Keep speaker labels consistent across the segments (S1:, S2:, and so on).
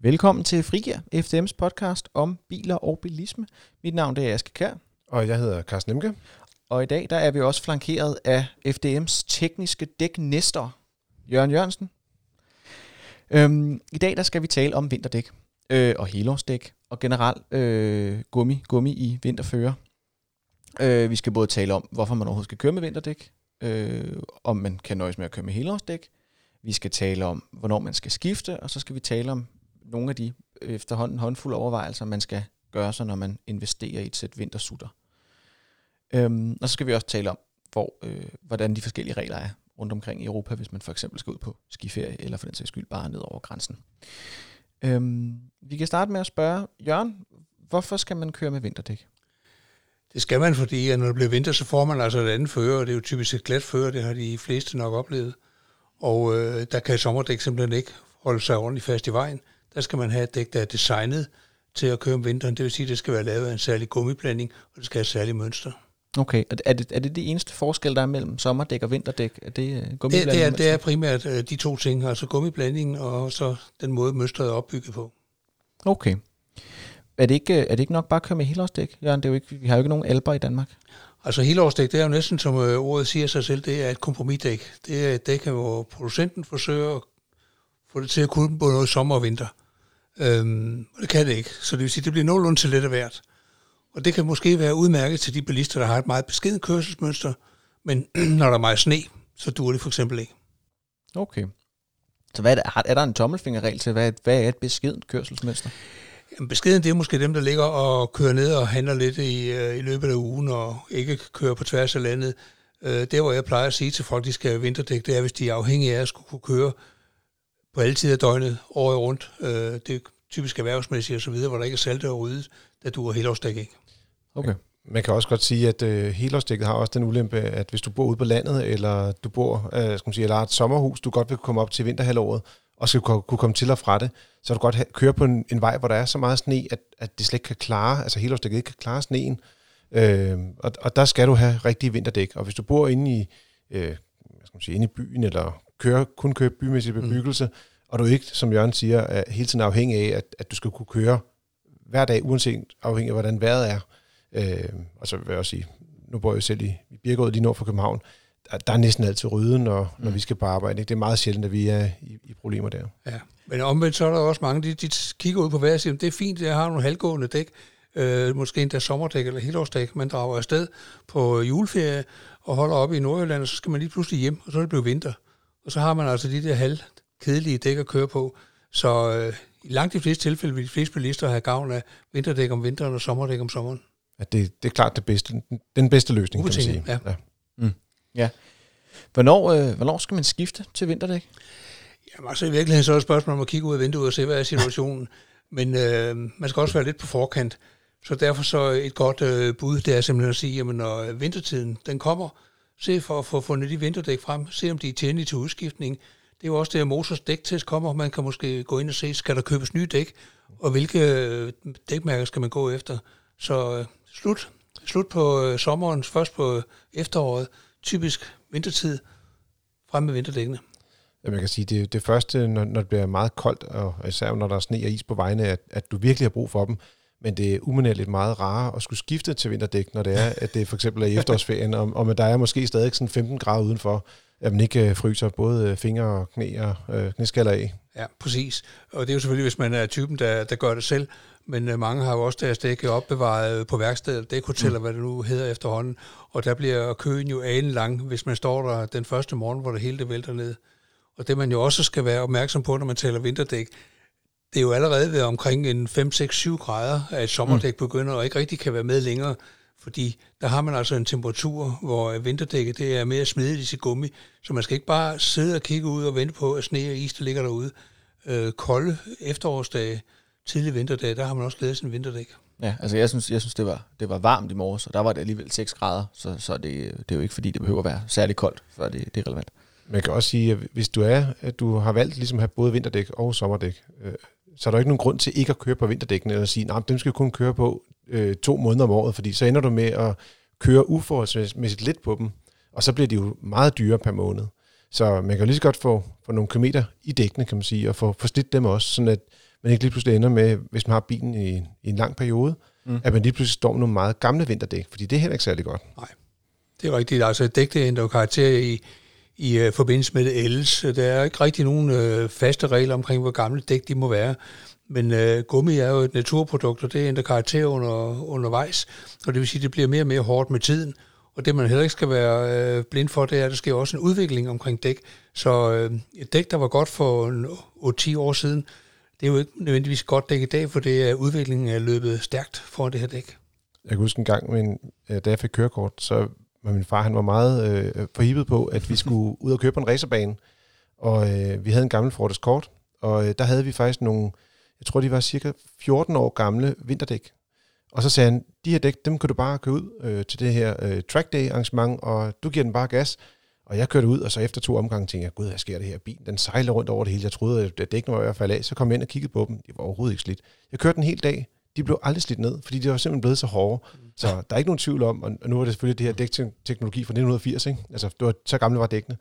S1: Velkommen til Frigir, FDM's podcast om biler og bilisme. Mit navn det er Aske Kær,
S2: Og jeg hedder Carsten Emke.
S1: og i dag der er vi også flankeret af FDM's tekniske dæknæster, Jørgen Jørgensen. Øhm, I dag der skal vi tale om vinterdæk øh, og helårsdæk og generelt øh, gummi, gummi i vinterfører. Øh, vi skal både tale om, hvorfor man overhovedet skal køre med vinterdæk, øh, om man kan nøjes med at køre med helårsdæk. Vi skal tale om, hvornår man skal skifte, og så skal vi tale om nogle af de efterhånden håndfulde overvejelser, man skal gøre sig, når man investerer i et sæt vintersutter. Øhm, og så skal vi også tale om, hvor, øh, hvordan de forskellige regler er rundt omkring i Europa, hvis man for eksempel skal ud på skiferie, eller for den sags skyld bare ned over grænsen. Øhm, vi kan starte med at spørge, Jørgen, hvorfor skal man køre med vinterdæk?
S3: Det skal man, fordi at når det bliver vinter, så får man altså et andet fører, og det er jo typisk et glat fører, det har de fleste nok oplevet. Og øh, der kan sommerdæk simpelthen ikke holde sig ordentligt fast i vejen. Der skal man have et dæk, der er designet til at køre om vinteren. Det vil sige, at det skal være lavet af en særlig gummiblanding, og det skal have et særligt mønster.
S1: Okay, er det, er det, er det de eneste forskel, der er mellem sommerdæk og vinterdæk? Er det øh,
S3: Det,
S1: gummiblanding?
S3: det, er, det er primært øh, de to ting, altså gummiblandingen og så den måde, mønstret er opbygget på.
S1: Okay. Er det, ikke, er det ikke nok bare at køre med helårsdæk, Jørgen? Det er jo ikke, vi har jo ikke nogen alber i Danmark.
S3: Altså helårsdæk, det er jo næsten som øh, ordet siger sig selv, det er et kompromisdæk. Det er et dæk, hvor producenten forsøger at få det til at kunne både noget sommer og vinter. Øhm, og det kan det ikke, så det vil sige, det bliver nogenlunde til lidt af hvert. Og det kan måske være udmærket til de bilister, der har et meget beskedent kørselsmønster, men når der er meget sne, så duer det for eksempel ikke.
S1: Okay. Så hvad er, der, er der en tommelfingerregel til, hvad, hvad er et beskedent kørselsmønster?
S3: Jamen, beskeden det er måske dem, der ligger og kører ned og handler lidt i, øh, i løbet af ugen og ikke kører på tværs af landet. Øh, det, hvor jeg plejer at sige til folk, de skal have vinterdæk, det er, hvis de er afhængige af at skulle kunne køre på alle tider af døgnet, året rundt. Øh, det er typisk erhvervsmæssigt og så videre, hvor der ikke er salt og ryddet, der duer helårsdæk ikke.
S1: Okay.
S2: Man kan også godt sige, at øh, helårsdækket har også den ulempe, at hvis du bor ude på landet, eller du bor, øh, skal man sige, eller har et sommerhus, du godt vil komme op til vinterhalvåret, og skal kunne komme til og fra det, så du godt have, køre på en, en vej, hvor der er så meget sne, at, at det slet ikke kan klare, altså helårsdækket ikke kan klare sneen. Øh, og, og der skal du have rigtige vinterdæk. Og hvis du bor inde i, øh, skal man sige, inde i byen, eller kører, kun kører bymæssig bebyggelse, mm. og du ikke, som Jørgen siger, er hele tiden afhængig af, at, at du skal kunne køre hver dag, uanset afhængig af, hvordan vejret er. Øh, og så vil jeg også sige, nu bor jeg selv i, i Birkerød lige nord for København, der, der er næsten altid rydde, når, når vi skal på arbejde. Ikke? Det er meget sjældent, at vi er i, i problemer der.
S3: Ja. Men omvendt så er der også mange, de, de kigger ud på vejret og siger, det er fint, jeg har nogle halvgående dæk, øh, måske endda sommerdæk eller helårsdæk, man drager afsted på juleferie og holder op i Nordjylland, og så skal man lige pludselig hjem, og så er det blevet vinter. Og så har man altså de der halvkedelige dæk at køre på. Så øh, i langt de fleste tilfælde vil de fleste bilister have gavn af vinterdæk om vinteren og sommerdæk om sommeren.
S2: At det, det er klart det bedste, den, den bedste løsning, kan man sige.
S3: Ubetinget, ja.
S2: ja.
S1: Hvornår, øh, hvornår skal man skifte til vinterdæk?
S3: Jamen altså i virkeligheden så er det et spørgsmål om at kigge ud af vinduet og se, hvad er situationen. Men øh, man skal også være lidt på forkant. Så derfor så et godt øh, bud, det er simpelthen at sige, jamen når vintertiden den kommer, se for at få fundet de vinterdæk frem, se om de er tjenlige til udskiftning. Det er jo også det, at Motors dæktest kommer. Man kan måske gå ind og se, skal der købes nye dæk, og hvilke øh, dækmærker skal man gå efter. Så øh, slut, slut på øh, sommeren, først på øh, efteråret, typisk vintertid, frem med vinterdækkene.
S2: Ja, man kan sige, det, det første, når, når det bliver meget koldt, og især når der er sne og is på vejene, at, at du virkelig har brug for dem. Men det er umanerligt meget rarere at skulle skifte til vinterdæk, når det er, at det for eksempel er i efterårsferien, og, og der er måske stadig sådan 15 grader udenfor, at man ikke øh, fryser både fingre og knæ og øh, knæskaller af.
S3: Ja, præcis. Og det er jo selvfølgelig, hvis man er typen, der, der gør det selv. Men øh, mange har jo også deres dæk opbevaret på værkstedet, dækhoteller, mm. hvad det nu hedder efterhånden. Og der bliver køen jo anen lang, hvis man står der den første morgen, hvor det hele det vælter ned. Og det man jo også skal være opmærksom på, når man taler vinterdæk, det er jo allerede ved omkring en 5, 6, 7 grader, at sommerdæk begynder og ikke rigtig kan være med længere. Fordi der har man altså en temperatur, hvor vinterdækket det er mere smidigt i sit gummi. Så man skal ikke bare sidde og kigge ud og vente på, at sne og is der ligger derude. Øh, kolde efterårsdage, tidlig vinterdage, der har man også glædet sin vinterdæk.
S1: Ja, altså jeg synes, jeg synes det, var, det var varmt i morges, og der var det alligevel 6 grader, så, så det, det er jo ikke fordi, det behøver at være særlig koldt, før det, det er relevant.
S2: Man kan også sige, at hvis du er, at du har valgt ligesom at have både vinterdæk og sommerdæk, øh, så er der ikke nogen grund til ikke at køre på vinterdækkene, eller sige, nej, dem skal kun køre på øh, to måneder om året, fordi så ender du med at køre uforholdsmæssigt lidt på dem, og så bliver de jo meget dyre per måned. Så man kan jo lige så godt få, få nogle kilometer i dækkene, kan man sige, og få, få slidt dem også, sådan at man ikke lige pludselig ender med, hvis man har bilen i, i en lang periode, mm. at man lige pludselig står med nogle meget gamle vinterdæk, fordi det er heller ikke særlig godt.
S3: Nej, det er rigtigt. Altså dæk, det ændrer jo karakter i, i uh, forbindelse med det ældes. Der er ikke rigtig nogen uh, faste regler omkring, hvor gamle dæk de må være. Men uh, gummi er jo et naturprodukt, og det ændrer karakter under, undervejs. Og det vil sige, at det bliver mere og mere hårdt med tiden. Og det, man heller ikke skal være uh, blind for, det er, at der sker også en udvikling omkring dæk. Så uh, et dæk, der var godt for 8-10 år siden, det er jo ikke nødvendigvis godt dæk i dag, for det er udviklingen er løbet stærkt for det her dæk.
S2: Jeg kan huske en gang, men, da jeg fik kørekort, så var min far han var meget øh, forhibet på, at vi skulle ud og køre på en racerbane. Og øh, vi havde en gammel Ford Escort, og øh, der havde vi faktisk nogle, jeg tror de var cirka 14 år gamle vinterdæk. Og så sagde han, de her dæk, dem kan du bare køre ud øh, til det her øh, track day arrangement, og du giver den bare gas. Og jeg kørte ud, og så efter to omgange tænkte jeg, gud, hvad sker det her? Bilen, den sejler rundt over det hele. Jeg troede, at dækkene var i hvert fald af. Så kom jeg ind og kiggede på dem. De var overhovedet ikke slidt. Jeg kørte en hel dag. De blev aldrig slidt ned, fordi de var simpelthen blevet så hårde. Så der er ikke nogen tvivl om, og nu er det selvfølgelig det her dækteknologi fra 1980, ikke? Altså, det var, så gamle var dækkene.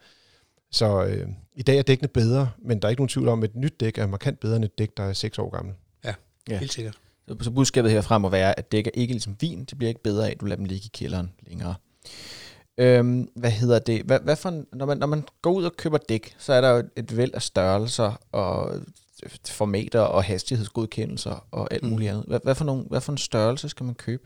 S2: Så øh, i dag er dækkene bedre, men der er ikke nogen tvivl om, at et nyt dæk er markant bedre end et dæk, der er 6 år gammel.
S3: Ja, ja. helt sikkert.
S1: Så, så budskabet herfra må være, at dæk er ikke ligesom vin, det bliver ikke bedre af, at du lader dem ligge i kælderen længere. Øhm, hvad hedder det? Hvad, hvad for, når, man, når man går ud og køber dæk, så er der jo et væld af størrelser og formater og hastighedsgodkendelser og alt mm. muligt andet. Hvad, hvad, for nogle, hvad for en størrelse skal man købe?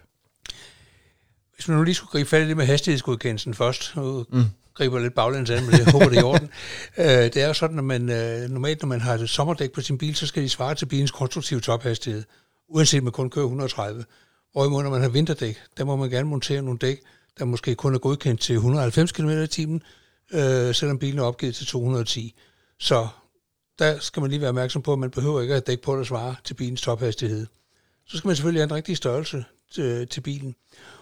S3: Hvis man nu lige skulle gribe fat i det med hastighedsgodkendelsen først, nu mm. griber lidt baglæns an, men jeg håber, det er i orden. uh, det er jo sådan, at man, uh, normalt, når man har et sommerdæk på sin bil, så skal de svare til bilens konstruktive tophastighed, uanset om man kun kører 130. Hvorimod, når man har vinterdæk, der må man gerne montere nogle dæk, der måske kun er godkendt til 190 km i timen, øh, selvom bilen er opgivet til 210. Så der skal man lige være opmærksom på, at man behøver ikke at dække på, der svarer til bilens tophastighed. Så skal man selvfølgelig have en rigtig størrelse til, til bilen.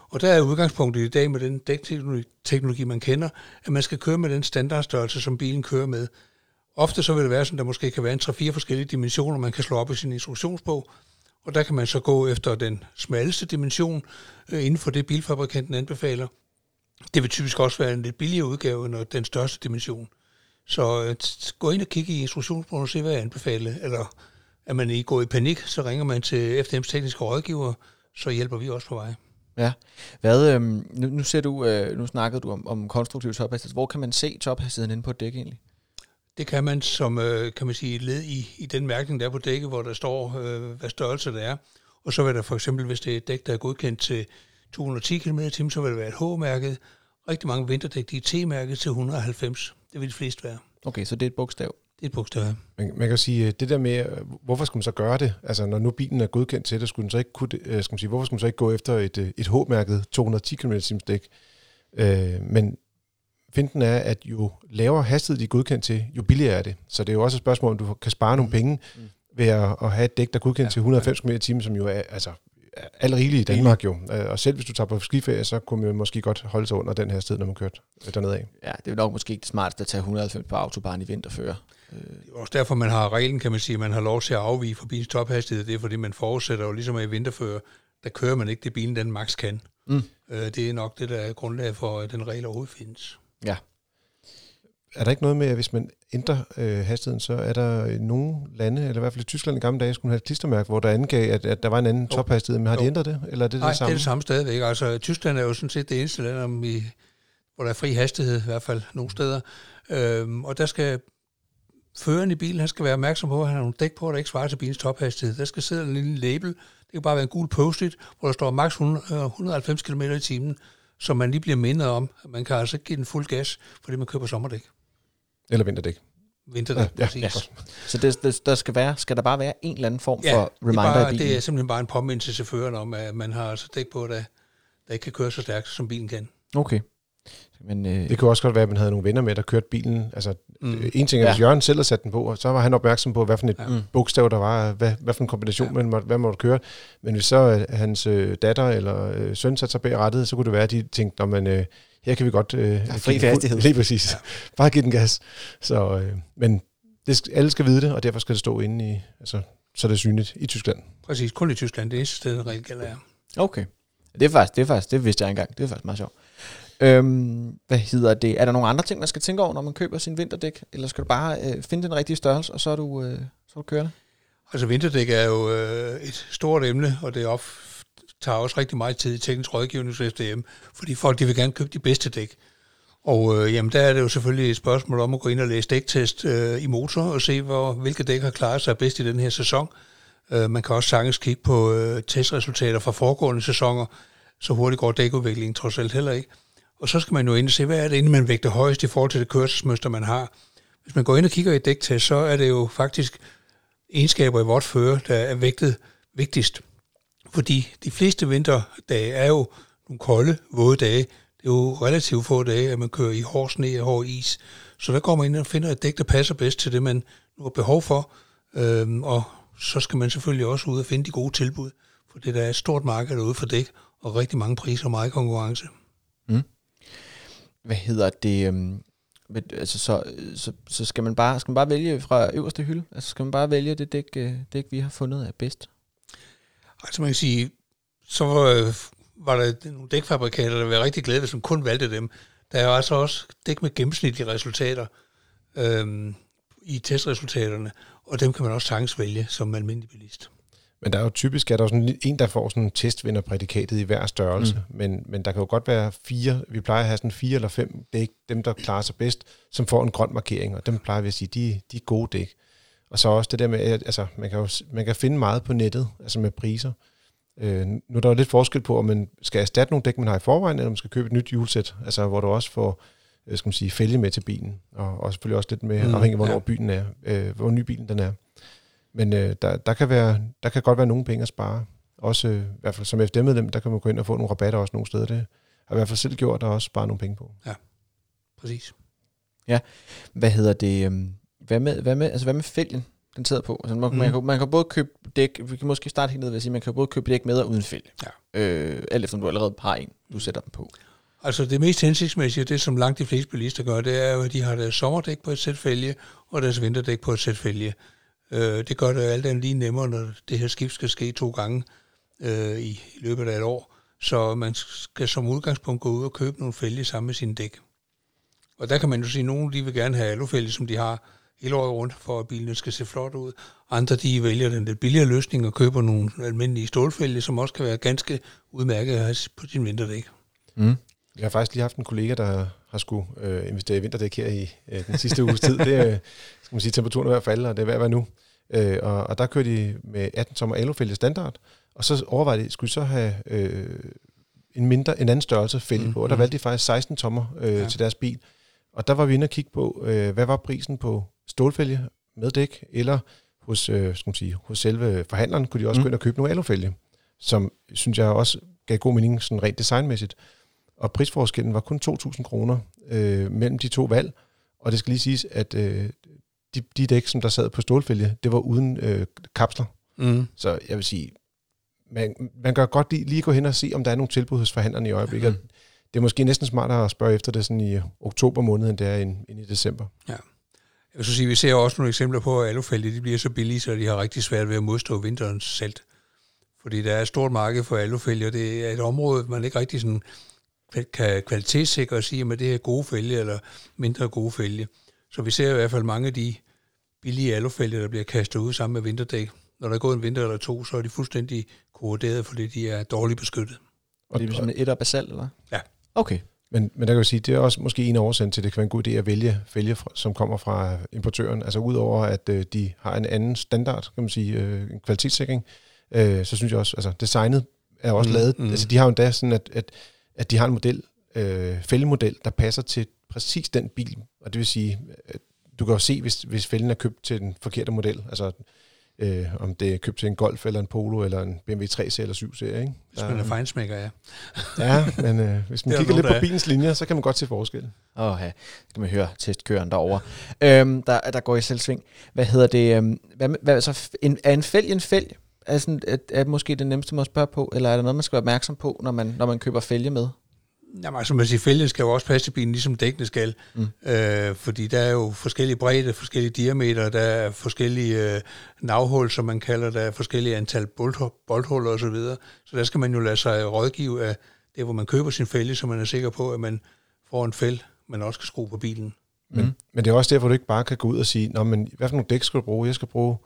S3: Og der er udgangspunktet i dag med den dækteknologi, man kender, at man skal køre med den standardstørrelse, som bilen kører med. Ofte så vil det være sådan, at der måske kan være en 3-4 forskellige dimensioner, man kan slå op i sin instruktionsbog, og der kan man så gå efter den smalleste dimension øh, inden for det, bilfabrikanten anbefaler. Det vil typisk også være en lidt billigere udgave end den største dimension. Så øh, gå ind og kigge i instruktionsbogen og se, hvad jeg anbefaler. Eller er man ikke gået i panik, så ringer man til FDM's tekniske rådgiver, så hjælper vi også på vej.
S1: Ja. Hvad, øhm, nu, nu, ser du, øh, nu snakkede du om, om konstruktiv tophastighed. Hvor kan man se tophastigheden inde på et dæk egentlig?
S3: Det kan man som, øh, kan man sige, led i, i den mærkning, der er på dækket, hvor der står, øh, hvad størrelse det er. Og så vil der for eksempel, hvis det er et dæk, der er godkendt til 210 km t så vil det være et H-mærket. Rigtig mange vinterdæk, de er T-mærket til 190. Det vil de fleste være.
S1: Okay, så det er et bogstav?
S3: Det er et bogstav, ja.
S2: Man, man kan sige, øh, det der med, øh, hvorfor skal man så gøre det? Altså, når nu bilen er godkendt til det, skulle den så ikke kunne, øh, skal man sige, hvorfor skal man så ikke gå efter et, et H-mærket 210 km dæk? Øh, men finten er, at jo lavere hastighed de er godkendt til, jo billigere er det. Så det er jo også et spørgsmål, om du kan spare nogle penge mm. ved at, at have et dæk, der er godkendt ja, til 190 km i som jo er altså, alt rigeligt i Danmark jo. Øh, og selv hvis du tager på skiferie, så kunne man måske godt holde sig under den her sted, når man kørte dernede af.
S1: Ja, det er nok måske ikke det smarteste at tage 190 på autobahn i vinterføre.
S3: Det er også derfor, man har reglen, kan man sige, at man har lov til at afvige fra bilens tophastighed. Det er fordi, man forudsætter jo ligesom at i vinterføre, der kører man ikke det bilen, den max kan. Mm. Øh, det er nok det, der er grundlag for, at den regel overhovedet findes.
S1: Ja,
S2: er der ikke noget med, at hvis man ændrer øh, hastigheden, så er der nogle lande, eller i hvert fald i Tyskland i gamle dage, skulle have et klistermærke, hvor der angav, at, at der var en anden jo. tophastighed. Men har jo. de ændret det, eller er det
S3: Nej,
S2: det samme?
S3: det er det samme stadigvæk. Altså, Tyskland er jo sådan set det eneste land, om vi, hvor der er fri hastighed, i hvert fald nogle steder. Øhm, og der skal føreren i bilen, han skal være opmærksom på, at han har nogle dæk på, der ikke svarer til bilens tophastighed. Der skal sidde en lille label, det kan bare være en gul post-it, hvor der står maks 190 km i timen, så man lige bliver mindet om, at man kan altså ikke give den fuld gas, fordi man køber sommerdæk.
S2: Eller vinterdæk.
S3: Vinterdæk, ja, præcis. Ja.
S1: Så det, det, der skal, være, skal der bare være en eller anden form
S3: ja,
S1: for reminder
S3: det er, bare,
S1: i bilen?
S3: det er simpelthen bare en påmindelse til chaufføren om, at man har altså dæk på, der, der ikke kan køre så stærkt, som bilen kan.
S1: Okay. Men, øh...
S2: Det kunne også godt være, at man havde nogle venner med, der kørte bilen. Altså, mm. En ting er, hvis ja. Jørgen selv havde sat den på, og så var han opmærksom på, hvad for et ja. Mm. bogstav der var, hvad, hvad for en kombination, ja. man, hvad man måtte køre. Men hvis så uh, hans uh, datter eller uh, søn satte sig bag rettet, så kunne det være, at de tænkte, når man... Uh, her kan vi godt... Øh,
S1: fri hastighed.
S2: Lige præcis. Ja. Bare give den gas. Så, øh, men det, alle skal vide det, og derfor skal det stå inde i... Altså, så er det synligt i Tyskland.
S3: Præcis, kun i Tyskland. Det er eneste sted, regel gælder er.
S1: Okay. Det er faktisk, det er faktisk, det vidste jeg engang. Det er faktisk meget sjovt. Øhm, hvad hedder det? Er der nogle andre ting, man skal tænke over, når man køber sin vinterdæk? Eller skal du bare øh, finde den rigtige størrelse, og så er du, øh, så er du kørende?
S3: Altså vinterdæk er jo øh, et stort emne, og det op, tager også rigtig meget tid i teknisk rådgivning hos FDM, fordi folk de vil gerne købe de bedste dæk. Og øh, jamen, der er det jo selvfølgelig et spørgsmål om at gå ind og læse dæktest øh, i motor og se, hvor, hvilke dæk har klaret sig bedst i den her sæson. Øh, man kan også sagtens kigge på øh, testresultater fra foregående sæsoner, så hurtigt går dækudviklingen trods alt heller ikke. Og så skal man jo ind og se, hvad er det, inden man vægter højst i forhold til det kørselsmønster, man har. Hvis man går ind og kigger i et dæktest, så er det jo faktisk egenskaber i vort føre, der er vægtet vigtigst. Fordi de fleste vinterdage er jo nogle kolde, våde dage. Det er jo relativt få dage, at man kører i hård sne og hård is. Så der går man ind og finder et dæk, der passer bedst til det, man nu har behov for. Øhm, og så skal man selvfølgelig også ud og finde de gode tilbud. For det der er et stort marked derude for dæk, og rigtig mange priser og meget konkurrence. Mm.
S1: Hvad hedder det? Øhm, altså, så, så, så skal man bare skal man bare vælge fra øverste hylde? Altså skal man bare vælge det dæk, øh, dæk vi har fundet er bedst?
S3: Altså man kan sige, så var, var der nogle dækfabrikater, der var rigtig glade, hvis man kun valgte dem. Der er jo altså også dæk med gennemsnitlige resultater øhm, i testresultaterne, og dem kan man også sagtens vælge som almindelig bilist.
S2: Men der er jo typisk er der sådan en, der får sådan en testvinderprædikatet i hver størrelse, mm. men, men der kan jo godt være fire, vi plejer at have sådan fire eller fem dæk, dem der klarer sig bedst, som får en grøn markering, og dem plejer vi at sige, de, de er gode dæk. Og så også det der med, at altså, man, kan jo, man kan finde meget på nettet, altså med priser. Øh, nu er der jo lidt forskel på, om man skal erstatte nogle dæk, man har i forvejen, eller om man skal købe et nyt hjulsæt, altså hvor du også får øh, skal man sige, fælge med til bilen, og, og selvfølgelig også lidt med, mm, afhængig af, hvornår ja. bilen er, øh, hvor ny bilen den er. Men øh, der, der, kan være, der kan godt være nogle penge at spare. Også øh, i hvert fald som FD-medlem, der kan man gå ind og få nogle rabatter også nogle steder. Det har i hvert fald selv gjort, der også spare nogle penge på.
S3: Ja, præcis.
S1: Ja, hvad hedder det? Hvad med, hvad med, altså hvad med fælgen, den sidder på? Altså, man, mm. man, kan, man kan både købe dæk, vi kan måske starte helt ned ved at sige, man kan både købe dæk med og uden fælge. Ja. Øh, alt efter du allerede har en, du sætter dem på.
S3: Altså det mest hensigtsmæssige, det som langt de fleste bilister gør, det er jo, at de har deres sommerdæk på et sæt fælge, og deres vinterdæk på et sæt fælge. Øh, det gør det alt andet lige nemmere, når det her skift skal ske to gange øh, i, i løbet af et år. Så man skal som udgangspunkt gå ud og købe nogle fælge sammen med sine dæk. Og der kan man jo sige, at nogle de vil gerne have alufælge, som de har hele året rundt, for at bilen skal se flot ud. Andre de vælger den lidt billigere løsning og køber nogle almindelige stålfælge, som også kan være ganske udmærket at have på sin vinterdæk. Mm.
S2: Jeg har faktisk lige haft en kollega, der har skulle øh, investere i vinterdæk her i øh, den sidste uges tid. Det er, skal man sige, temperaturen er ved at falde, og det er ved at være nu. Øh, og, og der kørte de med 18 tommer alufælge standard, og så overvejede de, skulle de så have øh, en mindre, en anden størrelse fælge mm, på, og der mm. valgte de faktisk 16 tommer øh, ja. til deres bil. Og der var vi inde og kigge på, øh, hvad var prisen på stålfælge med dæk, eller hos, øh, skal man sige, hos selve forhandleren kunne de også mm. gå ind og købe nogle alufælge, som synes jeg også gav god mening sådan rent designmæssigt. Og prisforskellen var kun 2.000 kroner øh, mellem de to valg, og det skal lige siges, at øh, de, de dæk, som der sad på stålfælge, det var uden øh, kapsler. Mm. Så jeg vil sige, man, man kan godt lige, lige gå hen og se, om der er nogle tilbud hos forhandlerne i øjeblikket. Mm. Det er måske næsten smartere at spørge efter det sådan i oktober måned, end det er ind, ind i december.
S3: Ja. Jeg så sige, vi ser også nogle eksempler på, at alufælge de bliver så billige, så de har rigtig svært ved at modstå vinterens salt. Fordi der er et stort marked for alufælge, og det er et område, man ikke rigtig sådan kan kvalitetssikre og sige, at det er gode fælge eller mindre gode fælge. Så vi ser i hvert fald mange af de billige alufælge, der bliver kastet ud sammen med vinterdæk. Når der er gået en vinter eller to, så er de fuldstændig korroderet, fordi de er dårligt beskyttet.
S1: Og det er sådan et af basalt, eller?
S3: Ja.
S1: Okay.
S2: Men, men der kan jeg sige, det er også måske en årsag til, at det kan være en god idé at vælge fælge, som kommer fra importøren. Altså udover at øh, de har en anden standard, kan man sige, øh, en kvalitetssikring, øh, så synes jeg også, altså designet er også mm, lavet, mm. altså de har jo endda sådan, at, at, at de har en model, øh, fælgemodel, der passer til præcis den bil. Og det vil sige, du kan jo se, hvis, hvis fælden er købt til den forkerte model, altså øh, om det er købt til en Golf eller en Polo eller en BMW 3 eller 7 serie. Ikke?
S3: Hvis man er fejnsmækker, ja.
S2: ja, men øh, hvis man kigger lidt på bilens linjer, så kan man godt se forskel.
S1: Åh ja, skal man høre testkøren derovre. Øhm, der, der går i selvsving. Hvad hedder det? Øhm, hvad, hvad, så en, er en fælg en fælg? Er, sådan, er, er måske det nemmeste måde at spørge på, eller er der noget, man skal være opmærksom på, når man, når man køber fælge med?
S3: Jamen, altså man siger, fælgen skal jo også passe til bilen, ligesom dækkene skal. Mm. Øh, fordi der er jo forskellige bredde, forskellige diameter, der er forskellige øh, navhul, som man kalder, der er forskellige antal boldhuller osv. Så, så der skal man jo lade sig rådgive af det, hvor man køber sin fælge, så man er sikker på, at man får en fæld, man også skal skrue på bilen.
S2: Men, mm. men det er også derfor, du ikke bare kan gå ud og sige, Nå, men hvad for nogle dæk skal du bruge? Jeg skal bruge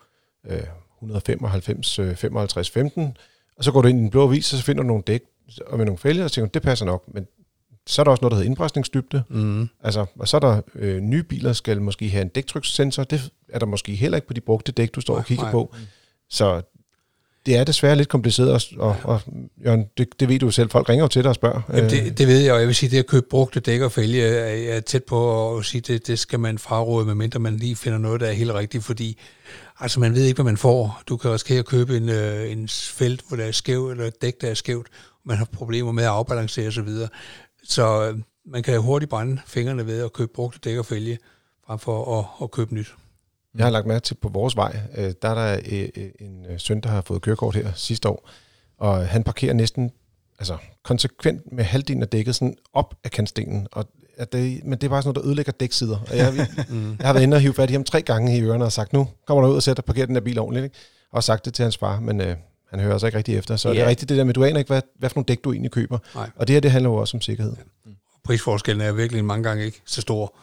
S2: øh, 195, 55, 15, og så går du ind i den blå avis, og så finder du nogle dæk og med nogle og tænker, det passer nok, men så er der også noget, der hedder indpresningsdybde.
S3: Mm.
S2: Altså, og så er der øh, nye biler, skal måske have en dæktrykssensor. Det er der måske heller ikke på de brugte dæk, du står
S3: Nej,
S2: og kigger
S3: nej.
S2: på. Så det er desværre lidt kompliceret, og, og, og Jørgen, det, det ved du selv. Folk ringer jo til dig og spørger.
S3: Jamen,
S2: Øh,
S3: det, det ved jeg, og jeg vil sige, det at købe brugte dæk og fælge, er er tæt på at sige, det, det skal man fraråde, medmindre man lige finder noget, der er helt rigtigt, fordi altså, man ved ikke, hvad man får. Du kan risikere at købe en, øh, en felt, hvor der er skæv, eller et dæk, der er skævt. Man har problemer med at afbalancere osv. Så, så øh, man kan hurtigt brænde fingrene ved at købe brugte dæk og fælge, frem for at, at købe nyt.
S2: Jeg har lagt mærke til på vores vej, øh, der er der øh, en søn, der har fået kørekort her sidste år, og han parkerer næsten altså, konsekvent med halvdelen af dækket sådan op af kantstenen. Og at det, men det er bare sådan noget, der ødelægger dæksider. Og jeg,
S3: Mm.
S2: jeg har været inde og hive fat i ham tre gange i ørerne og sagt, nu kommer du ud og sætter parkerer den her bil ordentligt. Ikke? Og sagt det til hans far, men øh, han hører altså ikke rigtig efter. Så yeah. det er
S1: Ja.
S2: rigtigt det der med, du aner ikke, hvad, hvad for nogle dæk du egentlig køber.
S3: Nej.
S2: Og det her, det handler jo også om sikkerhed.
S3: Prisforskellen er virkelig mange gange ikke så stor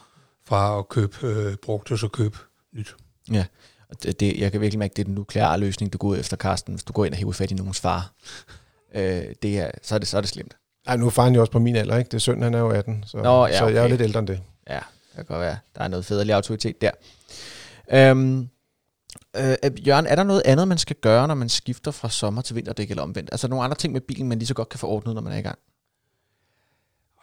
S3: fra at købe øh, brugt og så købe nyt.
S1: Ja, og det, det, jeg kan virkelig mærke, det er den nukleare løsning, du går ud efter, Karsten, hvis du går ind og hiver fat i nogens far. Øh, det er, så, er det, så er det slemt.
S2: Ej, nu er faren jo også på min alder, ikke? Det er søn, han er jo 18, så,
S1: Nå, ja,
S2: så jeg er jo
S1: okay.
S2: lidt ældre end det.
S1: Ja, det kan godt være. Der er noget fædrelig autoritet der. Øhm, øh, Jørgen, er der noget andet, man skal gøre, når man skifter fra sommer til vinterdæk eller omvendt? Altså nogle andre ting med bilen, man lige så godt kan få ordnet, når man er i gang?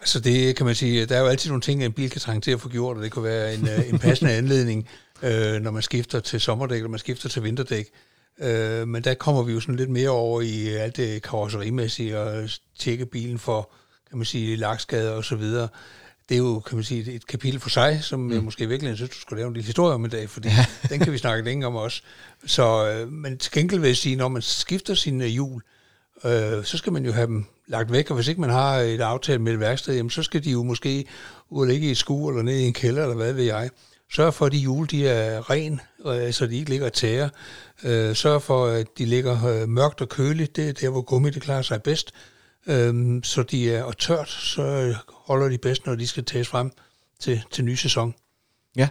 S3: Altså det kan man sige, der er jo altid nogle ting, en bil kan trænge til at få gjort, og det kunne være en, øh, en passende anledning, øh, når man skifter til sommerdæk, eller man skifter til vinterdæk. Øh, men der kommer vi jo sådan lidt mere over i alt det karosserimæssige, og tjekke bilen for, kan man sige, lakskader og så videre. Det er jo, kan man sige, et kapitel for sig, som mm. jeg måske virkelig synes, du skulle lave en lille historie om i dag, fordi den kan vi snakke længe om også. Så, øh, men til gengæld vil jeg sige, når man skifter sine hjul, øh, så skal man jo have dem lagt væk, og hvis ikke man har et aftale med et værksted, jamen, så skal de jo måske ud og ligge i et skue eller ned i en kælder, eller hvad ved jeg. Sørg for, at de hjul de er ren, øh, så de ikke ligger og tærer. Øh, sørg for, at de ligger øh, mørkt og køligt. Det er der, hvor gummi det klarer sig bedst. Øh, så de er og tørt, så holder de bedst, når de skal tages frem til, til ny sæson.
S1: Ja,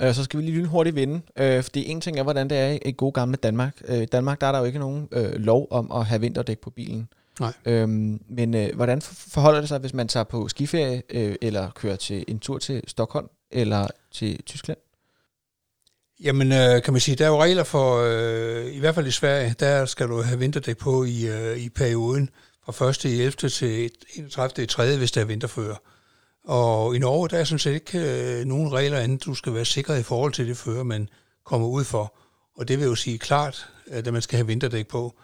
S1: øh, så skal vi lige lynhurtigt vinde, øh, fordi en ting er, hvordan det er i- gode gamle Danmark. Øh, I Danmark der er der jo ikke nogen øh, lov om at have vinterdæk på bilen.
S3: Nej.
S1: Øhm, men øh, hvordan for- forholder det sig, hvis man tager på skiferie, øh, eller kører til en tur til Stockholm, eller til Tyskland?
S3: Jamen, øh, kan man sige, der er jo regler for, øh, i hvert fald i Sverige, der skal du have vinterdæk på i, øh, i perioden fra 1. i 11. til 31. i 3. hvis der er vinterfører. Og i Norge, der er sådan set ikke øh, nogen regler andet, du skal være sikker i forhold til det fører, man kommer ud for. Og det vil jo sige klart, at man skal have vinterdæk på.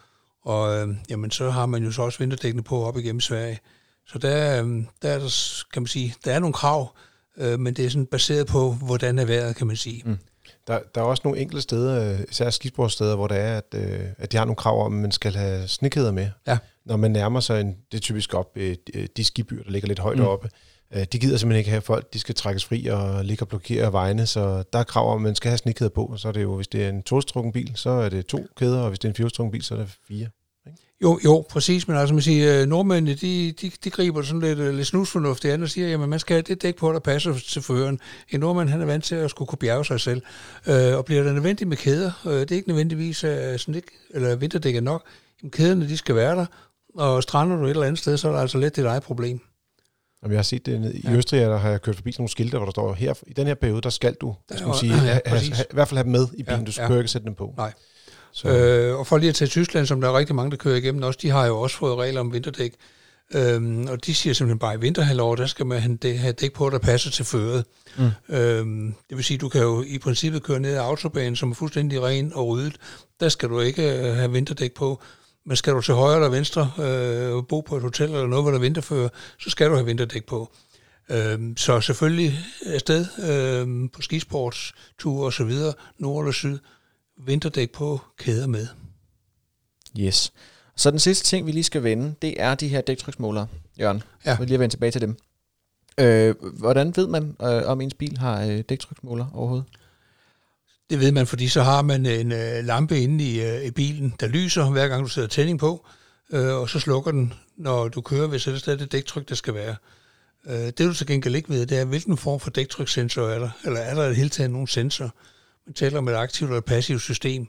S3: Og øh, jamen, så har man jo så også vinterdækkene på op igennem Sverige. Så der, øh, der er der, kan man sige, der er nogle krav, øh, men det er sådan baseret på, hvordan er vejret, kan man sige.
S1: Mm.
S2: Der, der er også nogle enkelte steder, øh, især skisportssteder, hvor der er, at, øh, at de har nogle krav om, at man skal have snekæder med.
S3: Ja.
S2: Når man nærmer sig, en, det er typisk op, øh, de skibyer, der ligger lidt højt
S1: Mm.
S2: oppe, øh, de gider simpelthen ikke have folk, de skal trækkes fri og ligge og blokere vejene, så der er krav om, at man skal have snekæder på, og så er det jo, hvis det er en tolstrukken bil, så er det to kæder, og hvis det er en fjolstrukken bil, så er det fire.
S3: Jo, jo, præcis, men altså man siger, øh, nordmændene, de, de, de griber sådan lidt, øh, lidt snusfornuft i andet og siger, jamen man skal have det dæk på, der passer til føreren. En nordmand, han er vant til at skulle kunne bjerge sig selv, øh, og bliver det nødvendigt med kæder, øh, det er ikke nødvendigvis øh, sådan ikke, eller vinterdæk er nok, jamen kæderne, de skal være der, og strander du et eller andet sted, så er der altså lidt dit eget problem.
S2: Og jeg har set det i
S3: Ja.
S2: Østrig, der har jeg kørt forbi sådan nogle skilte, hvor der står, her, i den her periode, der skal du, der skal man sige,
S3: ja, præcis.
S2: have, i hvert fald have dem med i bilen,
S3: Ja,
S2: du skal
S3: ja.
S2: ikke sætte dem på.
S3: Nej.
S2: Så,
S3: Øh, og for lige at tage Tyskland, som der er rigtig mange, der kører igennem også, de har jo også fået regler om vinterdæk. Øhm, og de siger simpelthen bare, at i vinterhalvår, der skal man have dæk- have dæk på, der passer til føret.
S1: Mm.
S3: Øhm, det vil sige, du kan jo i princippet køre ned ad autobanen, som er fuldstændig ren og ryddet. Der skal du ikke øh, have vinterdæk på. Men skal du til højre eller venstre øh, bo på et hotel eller noget, hvor der er vinterfører, så skal du have vinterdæk på. Øhm, så selvfølgelig afsted øhm, på skisportsture og så videre, nord eller syd, vinterdæk på, kæder med.
S1: Yes. Så den sidste ting, vi lige skal vende, det er de her dæktryksmålere, Jørgen.
S3: Ja.
S1: Vil lige vende tilbage til dem. Øh, hvordan ved man, øh, om ens bil har øh, dæktryksmåler overhovedet?
S3: Det ved man, fordi så har man en øh, lampe inde i, øh, i bilen, der lyser, hver gang du sætter tænding på, øh, og så slukker den, når du kører, hvis ellers det er det dæktryk, der skal være. Øh, det du til gengæld ikke ved, det er, hvilken form for dæktrykssensor er der, eller er der i det hele taget nogen sensor? Man taler om et aktivt eller et passivt system.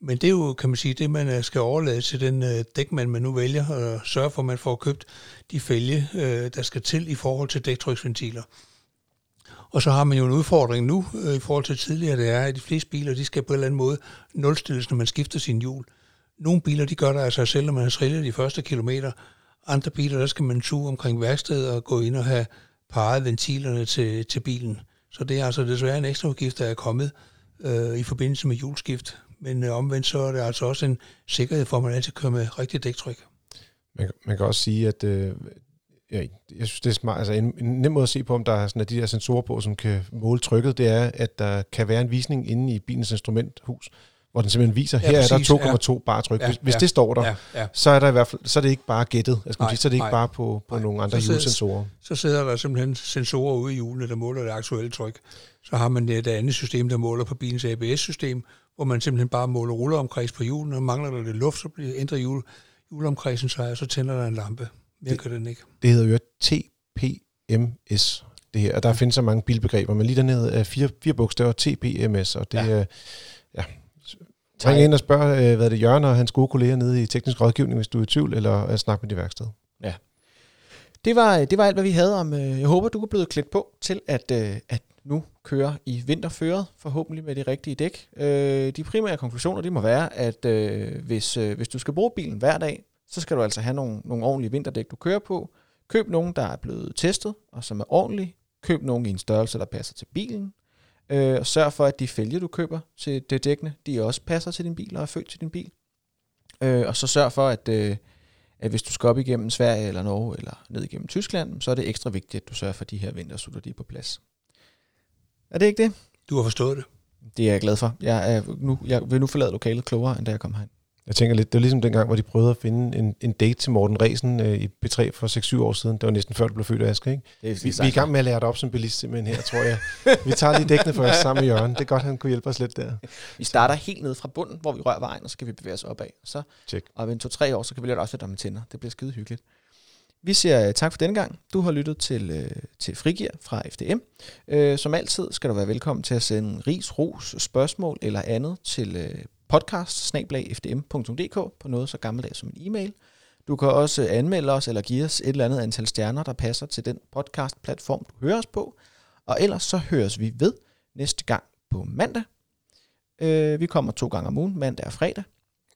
S3: Men det er jo, kan man sige, det man øh, skal overlade til den øh, dækmand, man nu vælger, og sørge for, at man får købt de fælge, øh, der skal til i forhold til dæktryksventiler. Og så har man jo en udfordring nu øh, i forhold til tidligere, det er, at de fleste biler, de skal på en eller anden måde nulstilles, når man skifter sin hjul. Nogle biler, de gør det af sig selv, når man har trillet de første kilometer. Andre biler, der skal man tue omkring værkstedet og gå ind og have parret ventilerne til, til bilen. Så det er altså desværre en ekstra udgift, der er kommet øh, i forbindelse med hjulskift. Men øh, omvendt så er det altså også en sikkerhed for, at man altid kører med rigtig dæktryk.
S2: Man, man kan også sige, at øh, ja, jeg synes, det er smart. Altså, en, en nem måde at se på, om der er sådan, de der sensorer på, som kan måle trykket, det er, at der kan være en visning inde i bilens instrumenthus, hvor den simpelthen viser,
S3: Ja,
S2: her
S3: præcis,
S2: er der 2,2 ja. bar tryk.
S3: Ja,
S2: hvis, hvis
S3: ja,
S2: det står der,
S3: Ja, ja.
S2: så er der i hvert fald, så er det ikke bare gættet, jeg skal
S3: Nej,
S2: sige, så er det ikke
S3: nej,
S2: bare på, på
S3: nej.
S2: nogle andre
S3: Så
S2: hjulsensorer.
S3: Så sidder der simpelthen sensorer ude i hjulene, der måler det aktuelle tryk. Så har man et andet system, der måler på bilens ABS-system, hvor man simpelthen bare måler rulleomkreds på hjulene, og mangler der lidt luft, så bliver ændrer hjul, hjulomkredsen sig, og så tænder der en lampe.
S2: Det-
S3: kan den ikke.
S2: Det hedder jo TPMS, det her, og der findes så mange bilbegreber, men lige dernede er fire, fire bogstaver TPMS, og det
S1: Ja.
S2: er, ja. Ring ind og spørg, øh, hvad er det Jørgen og hans gode kolleger nede i teknisk rådgivning, hvis du er i tvivl, eller øh, snak med de værksted.
S1: Det var, det var alt, hvad vi havde om. øh, Jeg håber, du er blevet klædt på til at, øh, at nu køre i vinterføret, forhåbentlig med de rigtige dæk. Øh, De primære konklusioner, de må være, at øh, hvis, øh, hvis du skal bruge bilen hver dag, så skal du altså have nogle, nogle ordentlige vinterdæk, du kører på. Køb nogle, der er blevet testet, og som er ordentlige. Køb nogle i en størrelse, der passer til bilen. Øh, Og sørg for, at de fælge, du køber til det dækkene, de også passer til din bil og er født til din bil. Øh, Og så sørg for, at... øh, at hvis du skal op igennem Sverige eller Norge eller ned igennem Tyskland, så er det ekstra vigtigt, at du sørger for, at de her vintersutter de er på plads. Er det ikke det?
S3: Du har forstået det.
S1: Det er jeg glad for. Jeg, er nu, jeg vil nu forlade lokalet klogere, end da jeg kom herind.
S2: Jeg tænker lidt, det var ligesom dengang, hvor de prøvede at finde en, en date til Morten Resen øh, i P3 for 6-7 år siden. Det var næsten før, du blev født af Aske, ikke?
S1: Det er,
S2: Vi, vi er i gang med at lære dig op som bilist simpelthen her, tror jeg. Vi tager lige dækkene først sammen med Jørgen. Det er godt, han kunne hjælpe os lidt der.
S1: Vi starter helt ned fra bunden, hvor vi rører vejen, og så skal vi bevæge os opad. Så,
S2: Tjek.
S1: og om en to-tre år, så kan vi lære også lidt om tænder. Det bliver skide hyggeligt. Vi siger øh, tak for denne gang. Du har lyttet til, øh, til Frigir fra FDM. Øh, som altid skal du være velkommen til at sende ris, ros, spørgsmål eller andet til øh, podcast på noget så gammeldags som en e-mail. Du kan også anmelde os eller give os et eller andet antal stjerner, der passer til den podcast-platform, du hører os på. Og ellers så høres vi ved næste gang på mandag. Øh, vi kommer to gange om ugen, mandag og fredag.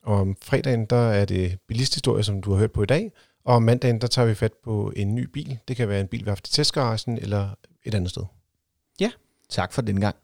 S2: Og om fredagen, der er det bilisthistorie, som du har hørt på i dag. Og om mandagen, der tager vi fat på en ny bil. Det kan være en bil, vi har haft i testgaragen eller et andet sted.
S1: Tak for den gang.